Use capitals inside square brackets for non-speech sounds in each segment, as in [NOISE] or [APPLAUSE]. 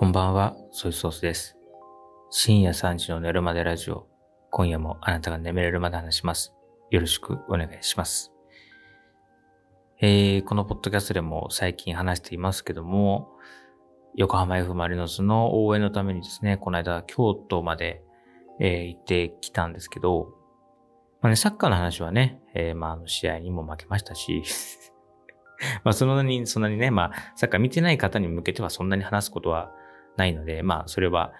こんばんは、ソイソースです。深夜3時の寝るまでラジオ。今夜もあなたが眠れるまで話します。よろしくお願いします。えー、このポッドキャストでも最近話していますけども、横浜 F・ マリノスの応援のためにですね、この間京都まで、えー行ってきたんですけど、まあね、サッカーの話はね、えーまあ、の試合にも負けましたし、[LAUGHS] まあ、そんなに、そんなにね、まあ、サッカー見てない方に向けてはそんなに話すことはないので、まあ、それは、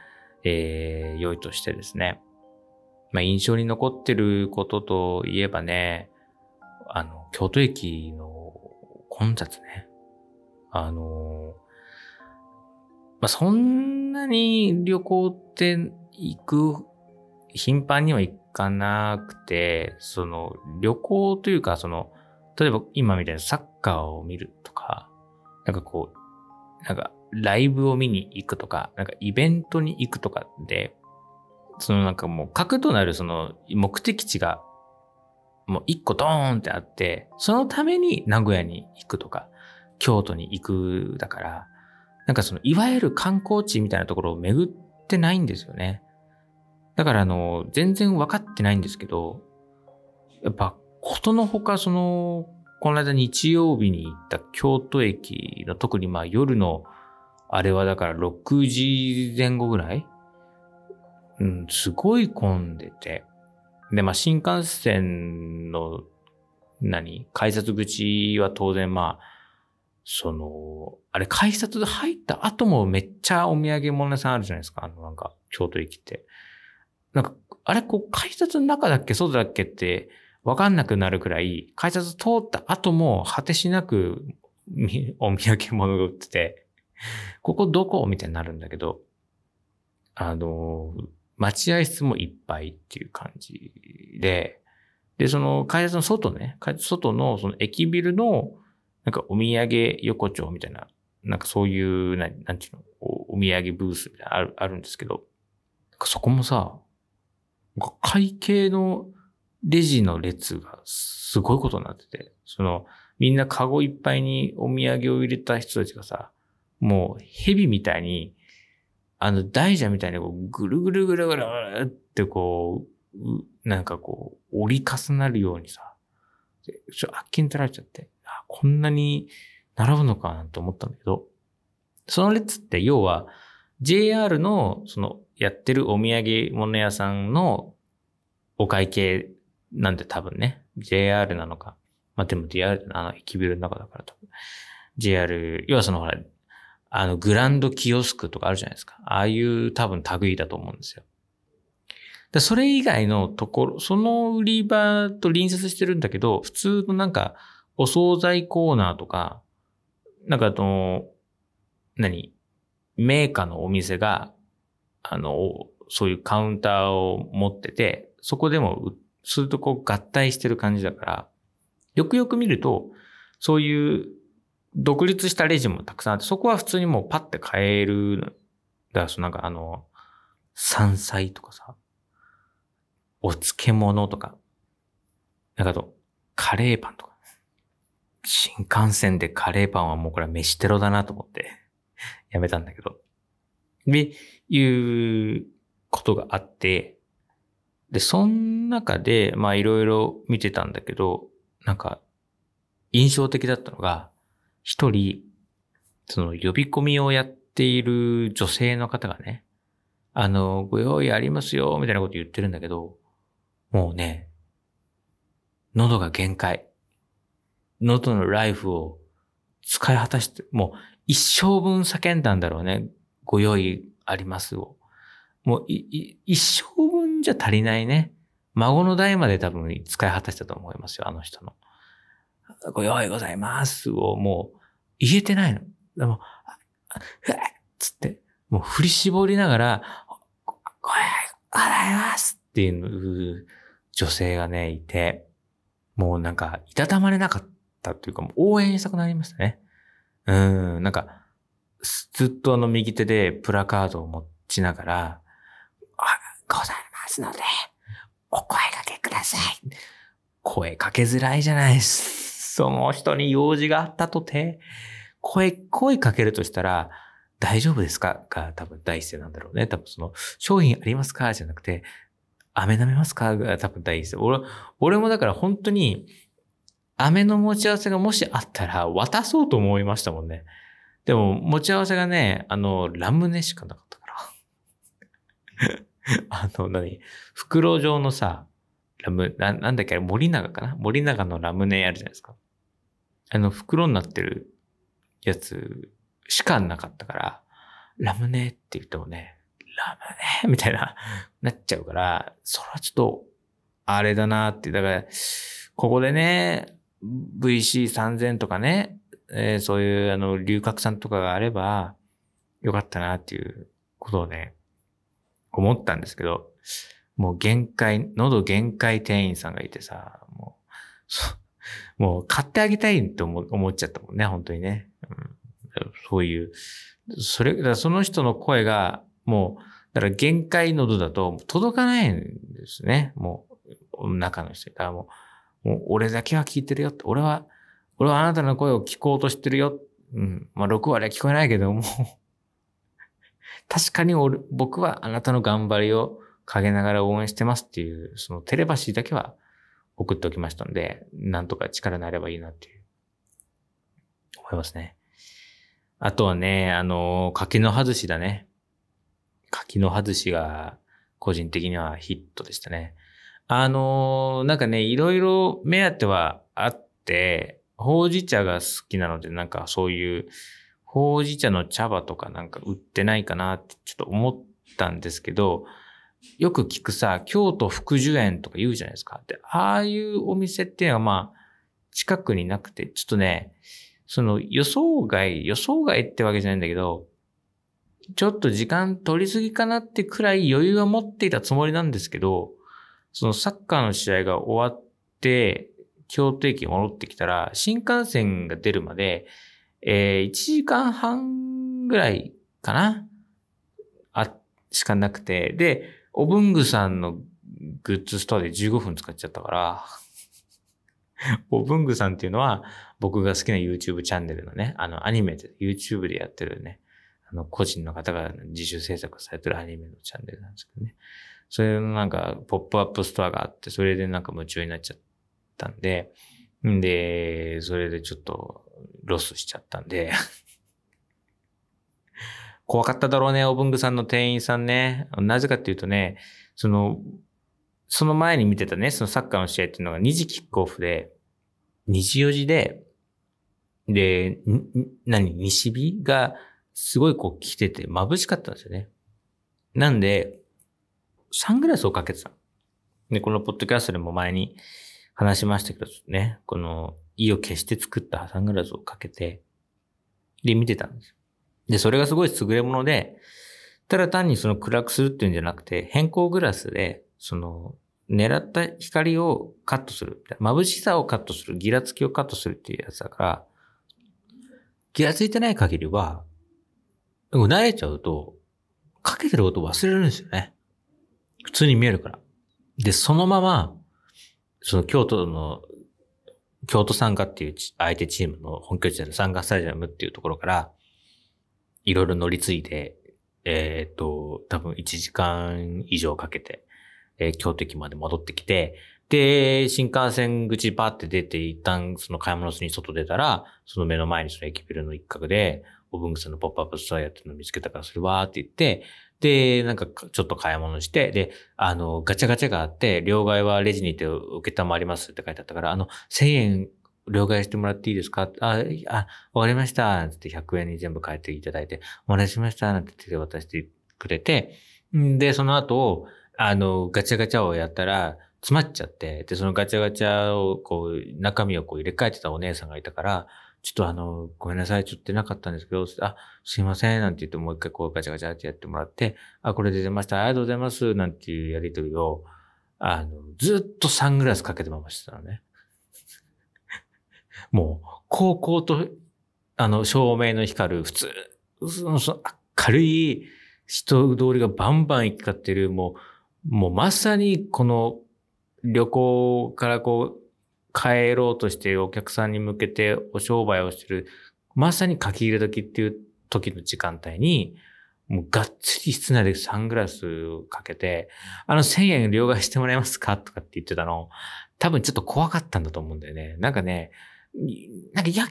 えー良いとしてですね。まあ、印象に残ってることといえばね、あの、京都駅の混雑ね。あの、まあ、そんなに旅行って行く、頻繁には行かなくて、その、旅行というか、その、例えば今みたいなサッカーを見るとか、なんかこう、なんかライブを見に行くとか、なんかイベントに行くとかで、そのなんかもう核となるその目的地がもう一個ドーンってあって、そのために名古屋に行くとか、京都に行くだから、なんかそのいわゆる観光地みたいなところを巡ってないんですよね。だからあの、全然分かってないんですけど、やっぱことのほかその、この間日曜日に行った京都駅の特にまあ夜のあれはだから6時前後ぐらい？うん、すごい混んでて。で、まあ新幹線の何？改札口は当然まあ、その、あれ改札入った後もめっちゃお土産物屋さんあるじゃないですか。あのなんか京都駅って。なんか、あれこう改札の中だっけ？外だっけってわかんなくなるくらい、改札通った後も果てしなくお土産物が売ってて、[LAUGHS] ここどこ？みたいになるんだけど、あの、待合室もいっぱいっていう感じで、で、その改札の外ね、改札外のその駅ビルの、なんかお土産横丁みたいな、なんかそういう、ななんていうの、お土産ブースみたいなあるあるんですけど、そこもさ、会計のレジの列がすごいことになってて、その、みんなカゴいっぱいにお土産を入れた人たちがさ、もう蛇みたいに、あの大蛇みたいにこうぐるぐるぐるぐるってこう、なんかこう、折り重なるようにさ、ちょ、あっきに取られちゃって、あ、こんなに並ぶのかなと思ったんだけど、その列って要は JR のそのやってるお土産物屋さんのお会計なんで多分ね、JR なのか。まあでも JR あの駅ビルの中だから多分。JR、要はそのほら、あのグランドキオスクとかあるじゃないですか。ああいう多分類だと思うんですよ。でそれ以外のところ、その売り場と隣接してるんだけど、普通のなんかお惣菜コーナーとか、なんかあの、何？メーカーのお店が、あの、そういうカウンターを持ってて、そこでも、するとこう合体してる感じだから、よくよく見ると、そういう独立したレジもたくさんあって、そこは普通にもうパッて買える。だからそのなんかあの、山菜とかさ、お漬物とか、なんかあと、カレーパンとか。新幹線でカレーパンはもうこれは飯テロだなと思って、やめたんだけど。で、いうことがあって、で、その中で、まあいろいろ見てたんだけど、なんか、印象的だったのが、一人、その呼び込みをやっている女性の方がね、あの、ご用意ありますよ、みたいなこと言ってるんだけど、もうね、喉が限界。喉のライフを使い果たして、もう一生分叫んだんだろうね。ご用意ありますを。もう一生分じゃ足りないね。孫の代まで多分使い果たしたと思いますよ、あの人の。ご用意ございますをもう言えてないの。でも、ああふえっつって、もう振り絞りながら、ごご用意ございますっていう女性がね、いて、もうなんか、いたたまれなかったというか、もう応援したくなりましたね。うん、なんか、ずっとあの右手でプラカードを持ちながら、あございますので、お声掛けください。声かけづらいじゃないです。その人に用事があったとて、声、声かけるとしたら、大丈夫ですか？が多分第一声なんだろうね。多分その、商品ありますか？じゃなくて、飴舐めますか？が多分第一声。俺、俺もだから本当に、飴の持ち合わせがもしあったら渡そうと思いましたもんね。でも、持ち合わせがね、あの、ラムネしかなかったから。[LAUGHS] あの、何？袋状のさ、ラム、ななんだっけ？森永かな？森永のラムネあるじゃないですか。あの、袋になってるやつしかなかったから、ラムネって言ってもね、ラムネみたいな、なっちゃうから、それはちょっと、あれだなって、だから、ここでね、VC3000 とかね、えー、そういう、あの、龍角散とかがあれば、よかったなっていうことをね、思ったんですけど、もう限界、喉限界店員さんがいてさ、もう、もう買ってあげたいって思思っちゃったもんね、本当にね。うん、そういう、それ、だその人の声が、もう、だから限界喉だと届かないんですね。もう、中の人。だからもう、もう俺だけは聞いてるよって。俺は、俺はあなたの声を聞こうとしてるよ。うん。まあ、6割は聞こえないけども、[LAUGHS] 確かに俺、僕はあなたの頑張りを陰ながら応援してますっていう、そのテレパシーだけは送っておきましたので、なんとか力になればいいなっていう、思いますね。あとはね、あの、柿の外しだね。柿の外しが個人的にはヒットでしたね。あの、なんかね、いろいろ目当てはあって、ほうじ茶が好きなので、なんかそういう、ほうじ茶の茶葉とかなんか売ってないかなってちょっと思ったんですけど、よく聞くさ、京都福寿園とか言うじゃないですか。で、ああいうお店っていうのはまあ、近くになくて、ちょっとね、その予想外、予想外ってわけじゃないんだけど、ちょっと時間取りすぎかなってくらい余裕は持っていたつもりなんですけど、そのサッカーの試合が終わって、京都駅戻ってきたら、新幹線が出るまで、えー、1時間半ぐらいかなあ、しかなくて、で、お文具さんのグッズストアで15分使っちゃったから、[LAUGHS] お文具さんっていうのは僕が好きな YouTube チャンネルのね、あのアニメで YouTube でやってるね、あの個人の方が自主制作されてるアニメのチャンネルなんですけどね。それのなんかポップアップストアがあって、それでなんか夢中になっちゃったんで、んで、それでちょっとロスしちゃったんで怖かっただろうね、お文具さんの店員さんね。なぜかっていうとね、その、その前に見てたね、そのサッカーの試合っていうのが2時キックオフで、2時4時で、で、何、西日がすごいこう来てて眩しかったんですよね。なんで、サングラスをかけてた。で、このポッドキャストでも前に話しましたけどね、この意を消して作ったサングラスをかけて、で、見てたんです。で、それがすごい優れもので、ただ単にその暗くするっていうんじゃなくて、変更グラスで、その、狙った光をカットする。眩しさをカットする。ギラつきをカットするっていうやつだから、ギラついてない限りは、でも慣れちゃうと、かけてること忘れるんですよね。普通に見えるから。で、そのまま、その京都の、京都サンガっていう相手チームの本拠地であるサンガスタジアムっていうところから、いろいろ乗り継いで、えっ、と、多分1時間以上かけて、えー、京都駅まで戻ってきて、で、新幹線口パーって出て、一旦その買い物に外出たら、その目の前にその駅ビルの一角で、お文具さんのポップアップストアやってるの見つけたから、それわーって言って、で、なんかちょっと買い物して、で、あの、ガチャガチャがあって、両替はレジにて受けたまりますって書いてあったから、あの、1000円両替してもらっていいですかあ、あ、わかりました。つって100円に全部変えていただいて、お願いしました。なんて手で渡してくれて、で、その後、あの、ガチャガチャをやったら、詰まっちゃって、で、そのガチャガチャを、こう、中身をこう入れ替えてたお姉さんがいたから、ちょっとあの、ごめんなさい、ちょっと出なかったんですけど、あ、すいません、なんて言ってもう一回こうガチャガチャってやってもらって、あ、これで出ました、ありがとうございます、なんていうやりとりを、あの、ずっとサングラスかけてまましてたのね。もう、高校と、あの、照明の光る、普通、その、その明るい人通りがバンバン行き交ってる、もう、もうまさにこの旅行からこう、帰ろうとしてお客さんに向けてお商売をしてる、まさに書き入れ時っていう時の時間帯に、もうがっつり室内でサングラスをかけて、あの1000円両替してもらえますか？とかって言ってたの、多分ちょっと怖かったんだと思うんだよね。なんかね、なんかや、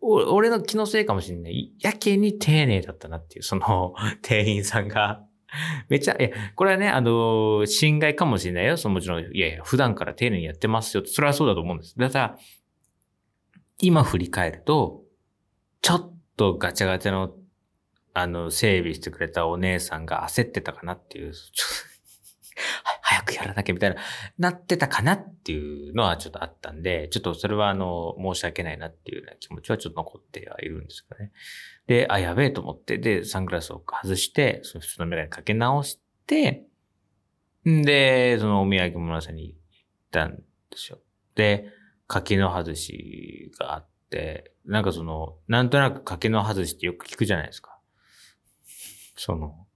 俺の気のせいかもしれない。やけに丁寧だったなっていう、その [LAUGHS] 店員さんが。めちゃ、いや、これはね、あの、侵害かもしれないよ。そのもちろん、いやいや、普段から丁寧にやってますよ。それはそうだと思うんです。だから、今振り返ると、ちょっとガチャガチャの、あの、整備してくれたお姉さんが焦ってたかなっていう、くやらなきゃみたいな、なってたかなっていうのはちょっとあったんで、ちょっとそれはあの、申し訳ないなっていうような気持ちはちょっと残ってはいるんですけどね。で、あ、やべえと思って、で、サングラスを外して、その普通のメガネかけ直して、んで、そのお土産物屋さんに行ったんですよ。で、柿の外しがあって、なんかその、なんとなく柿の外しってよく聞くじゃないですか。その、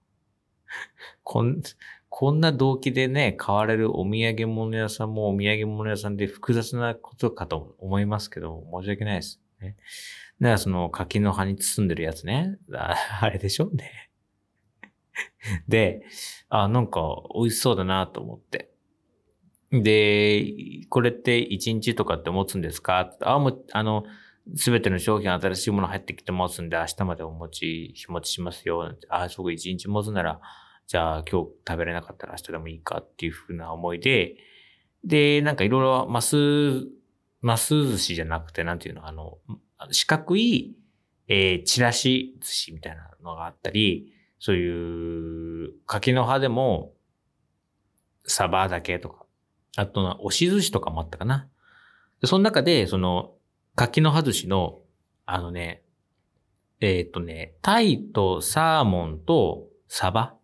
こん、こんな動機でね、買われるお土産物屋さんもお土産物屋さんで複雑なことかと思いますけど、申し訳ないです。ね。だからその柿の葉に包んでるやつね。あれでしょ？ね。[LAUGHS] で、あ、なんか美味しそうだなと思って。で、これって1日とかって持つんですか？あ、もう、あの、すべての商品新しいもの入ってきてますんで、明日までお持ち、日持ちしますよ。あ、そうか、1日持つなら、じゃあ今日食べれなかったら明日でもいいかっていうふうな思いで、で、なんかいろいろマス、マス寿司じゃなくて、なんていうの、あの、四角い、えー、チラシ寿司みたいなのがあったり、そういう柿の葉でも、サバだけとか、あとは押し寿司とかもあったかな。でその中で、その、柿の葉寿司の、あのね、えっ、とね、タイとサーモンとサバ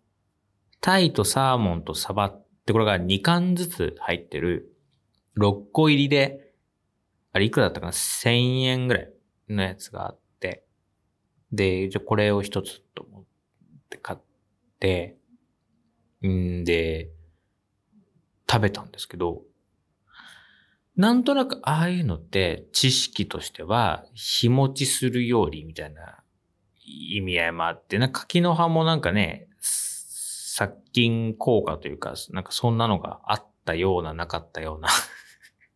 タイとサーモンとサバってこれが2貫ずつ入ってる6個入りで、あれいくらだったかな ?1000 円ぐらいのやつがあって、で、じゃこれを一つと思って買って、んで、食べたんですけど、なんとなくああいうのって知識としては日持ちするよりみたいな意味合いもあって、な柿の葉もなんかね、殺菌効果というか、なんかそんなのがあったような、なかったような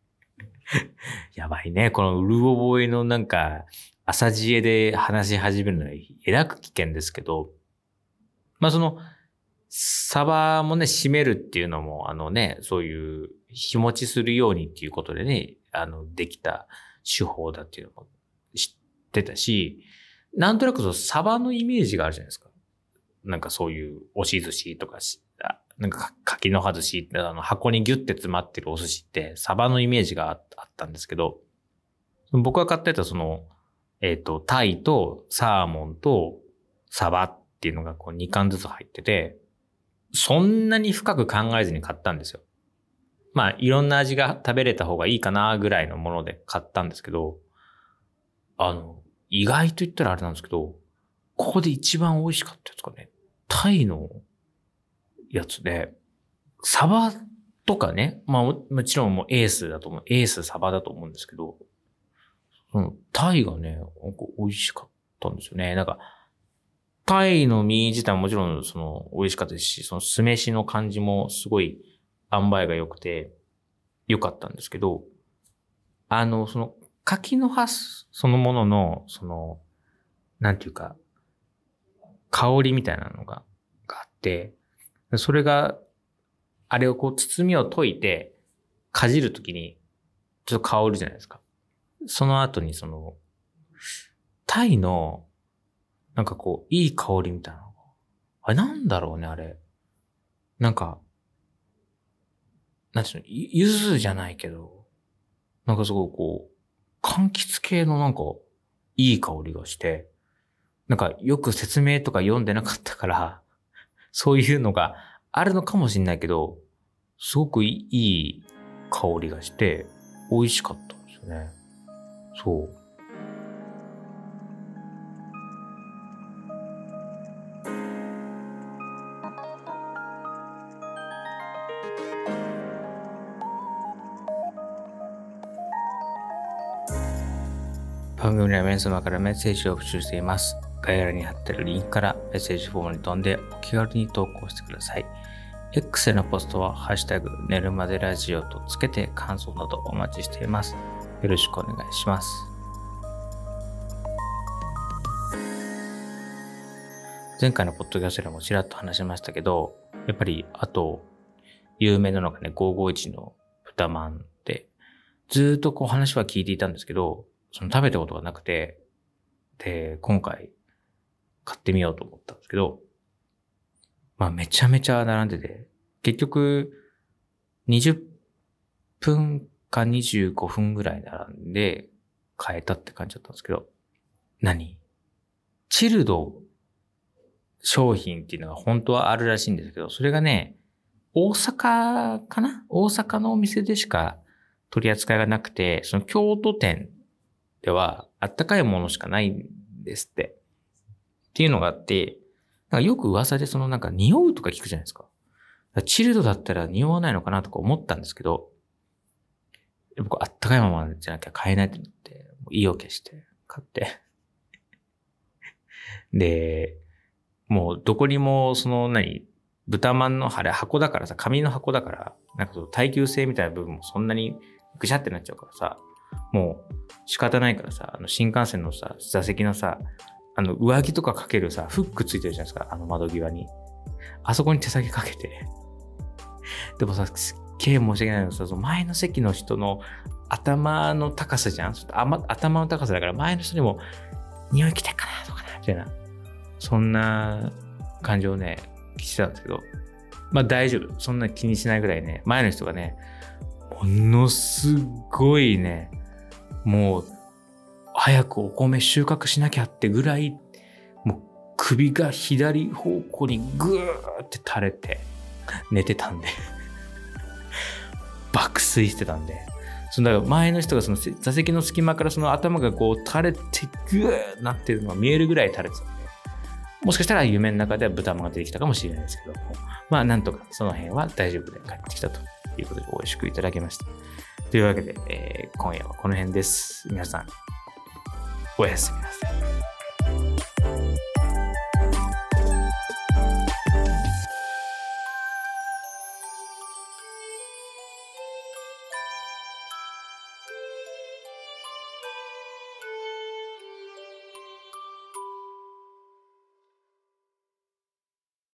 [LAUGHS] やばいね。このうる覚えのなんか、朝知恵で話し始めるのはえらく危険ですけど、まあその、サバもね、締めるっていうのも、あのね、そういう日持ちするようにっていうことでね、あの、できた手法だっていうのも知ってたし、なんとなくそのサバのイメージがあるじゃないですか。なんかそういう押し寿司とかし、なんか柿の葉寿司ってあの箱にギュッて詰まってるお寿司ってサバのイメージがあったんですけど、僕が買ってたその、えっ、ー、と、タイとサーモンとサバっていうのがこう2貫ずつ入ってて、そんなに深く考えずに買ったんですよ。まあ、いろんな味が食べれた方がいいかなぐらいのもので買ったんですけど、あの、意外と言ったらあれなんですけど、ここで一番美味しかったやつがね、タイのやつで、サバとかね、まあもちろんもうエースだと思う、エースサバだと思うんですけど、そのタイがね、なんか美味しかったんですよね。なんか、タイの身自体ももちろんその美味しかったですし、その酢飯の感じもすごい塩梅が良くて良かったんですけど、あの、その柿の葉そのものの、その、なんていうか、香りみたいなのががあって、それが、あれをこう包みを解いて、かじるときに、ちょっと香るじゃないですか。その後にその、タイの、なんかこう、いい香りみたいなのが。あれなんだろうね、あれ。なんか、なんていうの、ゆずじゃないけど、なんかすごいこう、柑橘系のなんか、いい香りがして、なんかよく説明とか読んでなかったから、そういうのがあるのかもしれないけど、すごくいい香りがして、美味しかったんですよね。そう。番組では皆様からメッセージを募集しています。概要欄に貼ってるリンクからメッセージフォームに飛んでお気軽に投稿してください。X へのポストは、ハッシュタグ、寝るまでラジオとつけて感想などお待ちしています。よろしくお願いします。前回のポッドキャストでもちらっと話しましたけど、やっぱり、あと、有名なのがね、551の豚まんで、ずっとこう話は聞いていたんですけど、その食べたことがなくて、で、今回買ってみようと思ったんですけど、まあめちゃめちゃ並んでて、結局20分か25分ぐらい並んで買えたって感じだったんですけど、何？チルド商品っていうのが本当はあるらしいんですけど、それがね、大阪かな？大阪のお店でしか取り扱いがなくて、その京都店ではあったかいものしかないんですって。っていうのがあって、なんかよく噂でそのなんか匂うとか聞くじゃないですか。かチルドだったら匂わないのかなとか思ったんですけど、僕あったかいままじゃなきゃ買えないって思って、もう意を決して買って [LAUGHS] で、もうどこにもその何、豚まんのあれ箱だからさ、紙の箱だから、なんかその耐久性みたいな部分もそんなにぐしゃってなっちゃうからさ、もう仕方ないからさ、あの新幹線のさ、座席のさ、あの、上着とかかけるさ、フックついてるじゃないですか、あの窓際に。あそこに手先かけて。[LAUGHS] でもさ、すっげえ申し訳ないのさ、その前の席の人の頭の高さじゃん？頭の高さだから前の人にも匂い来てかなとかなみたいな。そんな感情をね、してたんですけど。まあ大丈夫。そんな気にしないぐらいね、前の人がね、ものすごいね、もう早くお米収穫しなきゃってぐらい、もう首が左方向にぐーって垂れて寝てたんで [LAUGHS] 爆睡してたんで。その前の人がその座席の隙間からその頭がこう垂れてぐーなってるのが見えるぐらい垂れてたんで。もしかしたら夢の中では豚まんが出てきたかもしれないですけども。まあなんとかその辺は大丈夫で帰ってきたということで美味しくいただきました。というわけで、えー、今夜はこの辺です。皆さん、pues